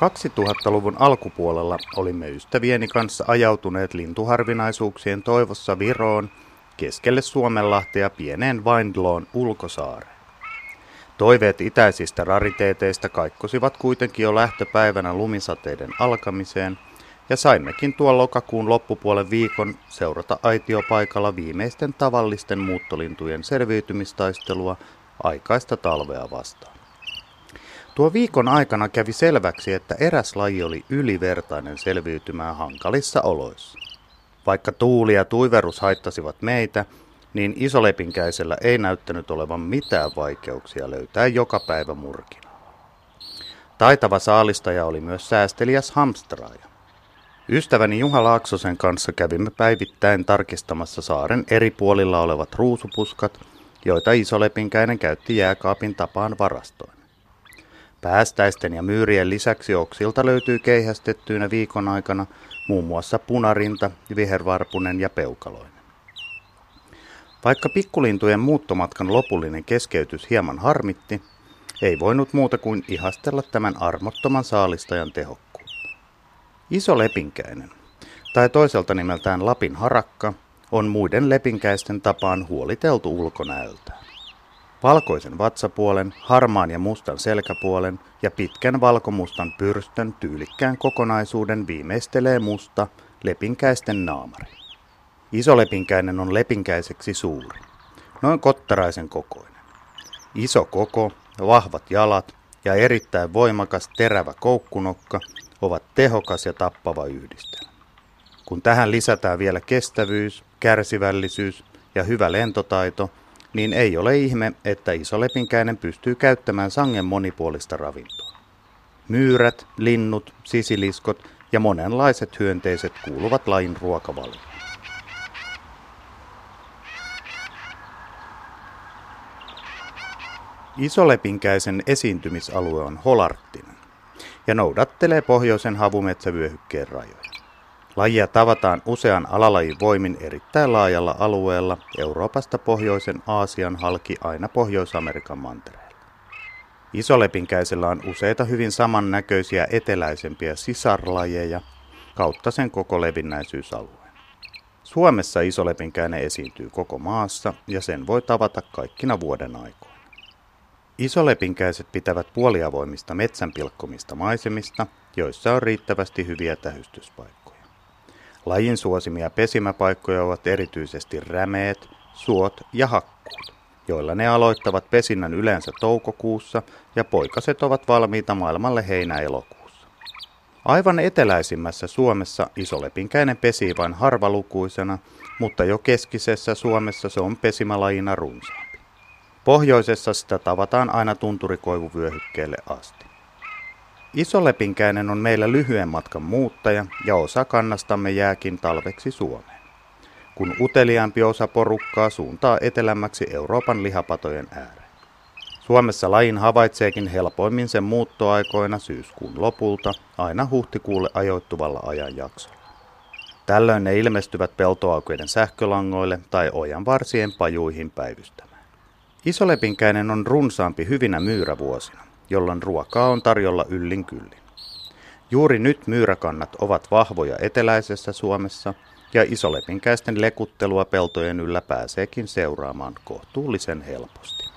2000-luvun alkupuolella olimme ystävieni kanssa ajautuneet lintuharvinaisuuksien toivossa Viroon, keskelle Suomenlahtea pieneen Windloon ulkosaareen. Toiveet itäisistä rariteeteista kaikkosivat kuitenkin jo lähtöpäivänä lumisateiden alkamiseen, ja saimmekin tuon lokakuun loppupuolen viikon seurata aitiopaikalla viimeisten tavallisten muuttolintujen selviytymistaistelua aikaista talvea vastaan. Tuo viikon aikana kävi selväksi, että eräs laji oli ylivertainen selviytymään hankalissa oloissa. Vaikka tuuli ja tuiverus haittasivat meitä, niin isolepinkäisellä ei näyttänyt olevan mitään vaikeuksia löytää joka päivä murkina. Taitava saalistaja oli myös säästeliäs hamstraaja. Ystäväni Juha Laaksosen kanssa kävimme päivittäin tarkistamassa saaren eri puolilla olevat ruusupuskat, joita isolepinkäinen käytti jääkaapin tapaan varastoin. Päästäisten ja myyrien lisäksi oksilta löytyy keihästettyinä viikon aikana muun muassa punarinta, vihervarpunen ja peukaloinen. Vaikka pikkulintujen muuttomatkan lopullinen keskeytys hieman harmitti, ei voinut muuta kuin ihastella tämän armottoman saalistajan tehokkuutta. Iso lepinkäinen, tai toiselta nimeltään Lapin harakka, on muiden lepinkäisten tapaan huoliteltu ulkonäöltään. Valkoisen vatsapuolen, harmaan ja mustan selkäpuolen ja pitkän valkomustan pyrstön tyylikkään kokonaisuuden viimeistelee musta lepinkäisten naamari. Iso lepinkäinen on lepinkäiseksi suuri, noin kottaraisen kokoinen. Iso koko, vahvat jalat ja erittäin voimakas terävä koukkunokka ovat tehokas ja tappava yhdistelmä. Kun tähän lisätään vielä kestävyys, kärsivällisyys ja hyvä lentotaito, niin ei ole ihme, että isolepinkäinen pystyy käyttämään sangen monipuolista ravintoa. Myyrät, linnut, sisiliskot ja monenlaiset hyönteiset kuuluvat lajin ruokavalioon. Isolepinkäisen esiintymisalue on holarttinen ja noudattelee pohjoisen havumetsävyöhykkeen rajoja. Lajia tavataan usean alalajin voimin erittäin laajalla alueella Euroopasta pohjoisen Aasian halki aina Pohjois-Amerikan mantereelle. Isolepinkäisellä on useita hyvin samannäköisiä eteläisempiä sisarlajeja kautta sen koko levinnäisyysalueen. Suomessa isolepinkäinen esiintyy koko maassa ja sen voi tavata kaikkina vuoden aikoina. Isolepinkäiset pitävät puoliavoimista metsän pilkkomista maisemista, joissa on riittävästi hyviä tähystyspaikkoja. Lajin suosimia pesimäpaikkoja ovat erityisesti rämeet, suot ja hakkuut, joilla ne aloittavat pesinnän yleensä toukokuussa ja poikaset ovat valmiita maailmalle heinä-elokuussa. Aivan eteläisimmässä Suomessa isolepinkäinen pesii vain harvalukuisena, mutta jo keskisessä Suomessa se on pesimälajina runsaampi. Pohjoisessa sitä tavataan aina tunturikoivuvyöhykkeelle asti. Isolepinkäinen on meillä lyhyen matkan muuttaja ja osa kannastamme jääkin talveksi Suomeen, kun uteliaampi osa porukkaa suuntaa etelämmäksi Euroopan lihapatojen ääreen. Suomessa lajin havaitseekin helpoimmin sen muuttoaikoina syyskuun lopulta aina huhtikuulle ajoittuvalla ajanjaksolla. Tällöin ne ilmestyvät peltoaukeiden sähkölangoille tai ojan varsien pajuihin päivystämään. Isolepinkäinen on runsaampi hyvinä myyrävuosina jolloin ruokaa on tarjolla yllin kyllin. Juuri nyt myyräkannat ovat vahvoja eteläisessä Suomessa ja isolepinkäisten lekuttelua peltojen yllä pääseekin seuraamaan kohtuullisen helposti.